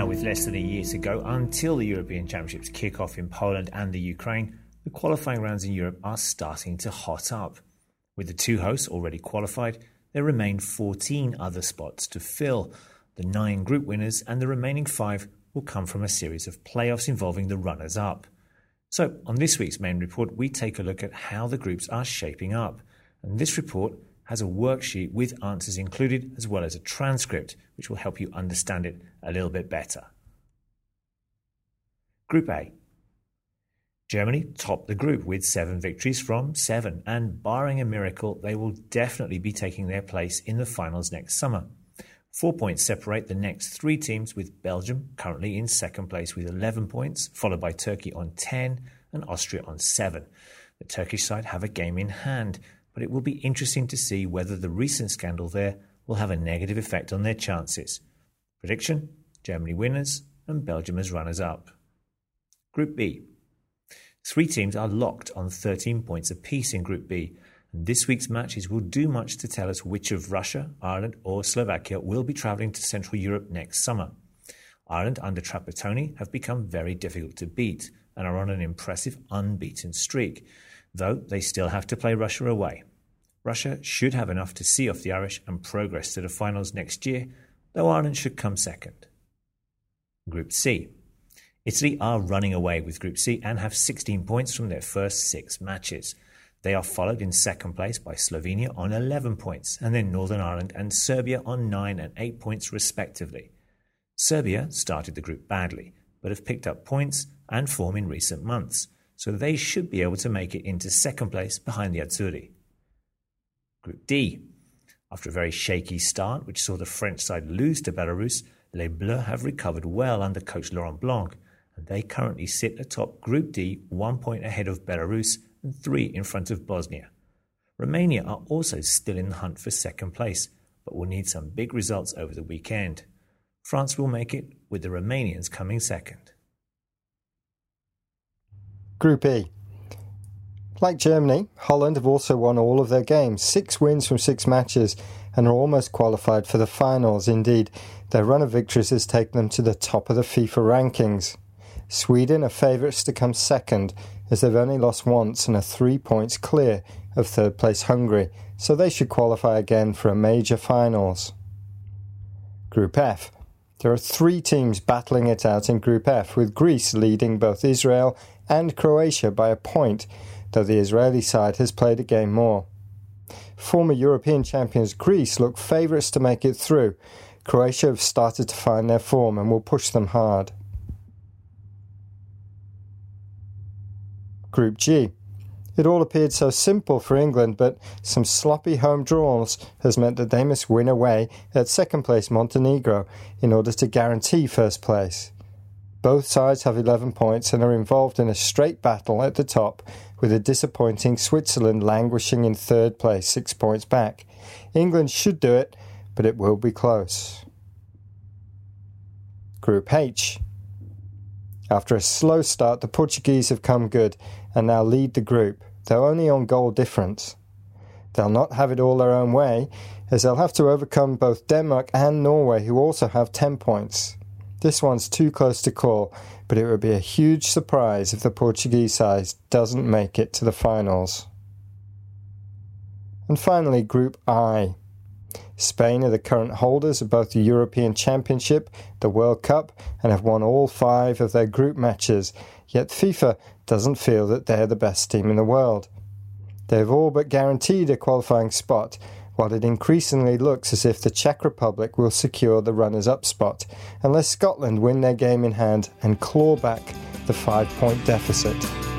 Now, with less than a year to go until the European Championships kick off in Poland and the Ukraine, the qualifying rounds in Europe are starting to hot up. With the two hosts already qualified, there remain 14 other spots to fill. The nine group winners and the remaining five will come from a series of playoffs involving the runners up. So, on this week's main report, we take a look at how the groups are shaping up. And this report has a worksheet with answers included, as well as a transcript, which will help you understand it a little bit better. Group A Germany topped the group with seven victories from seven, and barring a miracle, they will definitely be taking their place in the finals next summer. Four points separate the next three teams, with Belgium currently in second place with 11 points, followed by Turkey on 10 and Austria on 7. The Turkish side have a game in hand, but it will be interesting to see whether the recent scandal there will have a negative effect on their chances. Prediction Germany winners and Belgium as runners up. Group B. Three teams are locked on 13 points apiece in Group B, and this week's matches will do much to tell us which of Russia, Ireland, or Slovakia will be travelling to Central Europe next summer. Ireland under Trapattoni have become very difficult to beat and are on an impressive unbeaten streak, though they still have to play Russia away. Russia should have enough to see off the Irish and progress to the finals next year, though Ireland should come second. Group C. Italy are running away with Group C and have 16 points from their first six matches. They are followed in second place by Slovenia on 11 points, and then Northern Ireland and Serbia on 9 and 8 points respectively. Serbia started the group badly, but have picked up points and form in recent months so they should be able to make it into second place behind the Azzurri. Group D. After a very shaky start, which saw the French side lose to Belarus, Les Bleus have recovered well under coach Laurent Blanc, and they currently sit atop Group D, one point ahead of Belarus and three in front of Bosnia. Romania are also still in the hunt for second place, but will need some big results over the weekend. France will make it, with the Romanians coming second. Group E. Like Germany, Holland have also won all of their games, six wins from six matches, and are almost qualified for the finals. Indeed, their run of victories has taken them to the top of the FIFA rankings. Sweden are favourites to come second, as they've only lost once and are three points clear of third place Hungary, so they should qualify again for a major finals. Group F. There are three teams battling it out in Group F, with Greece leading both Israel and Croatia by a point, though the Israeli side has played a game more. Former European champions Greece look favourites to make it through. Croatia have started to find their form and will push them hard. Group G. It all appeared so simple for England, but some sloppy home draws has meant that they must win away at second place Montenegro in order to guarantee first place. Both sides have 11 points and are involved in a straight battle at the top, with a disappointing Switzerland languishing in third place, six points back. England should do it, but it will be close. Group H. After a slow start, the Portuguese have come good and now lead the group, though only on goal difference. They'll not have it all their own way, as they'll have to overcome both Denmark and Norway, who also have 10 points. This one's too close to call, but it would be a huge surprise if the Portuguese side doesn't make it to the finals. And finally, Group I. Spain are the current holders of both the European Championship, the World Cup, and have won all five of their group matches, yet FIFA doesn't feel that they're the best team in the world. They have all but guaranteed a qualifying spot, while it increasingly looks as if the Czech Republic will secure the runners up spot, unless Scotland win their game in hand and claw back the five point deficit.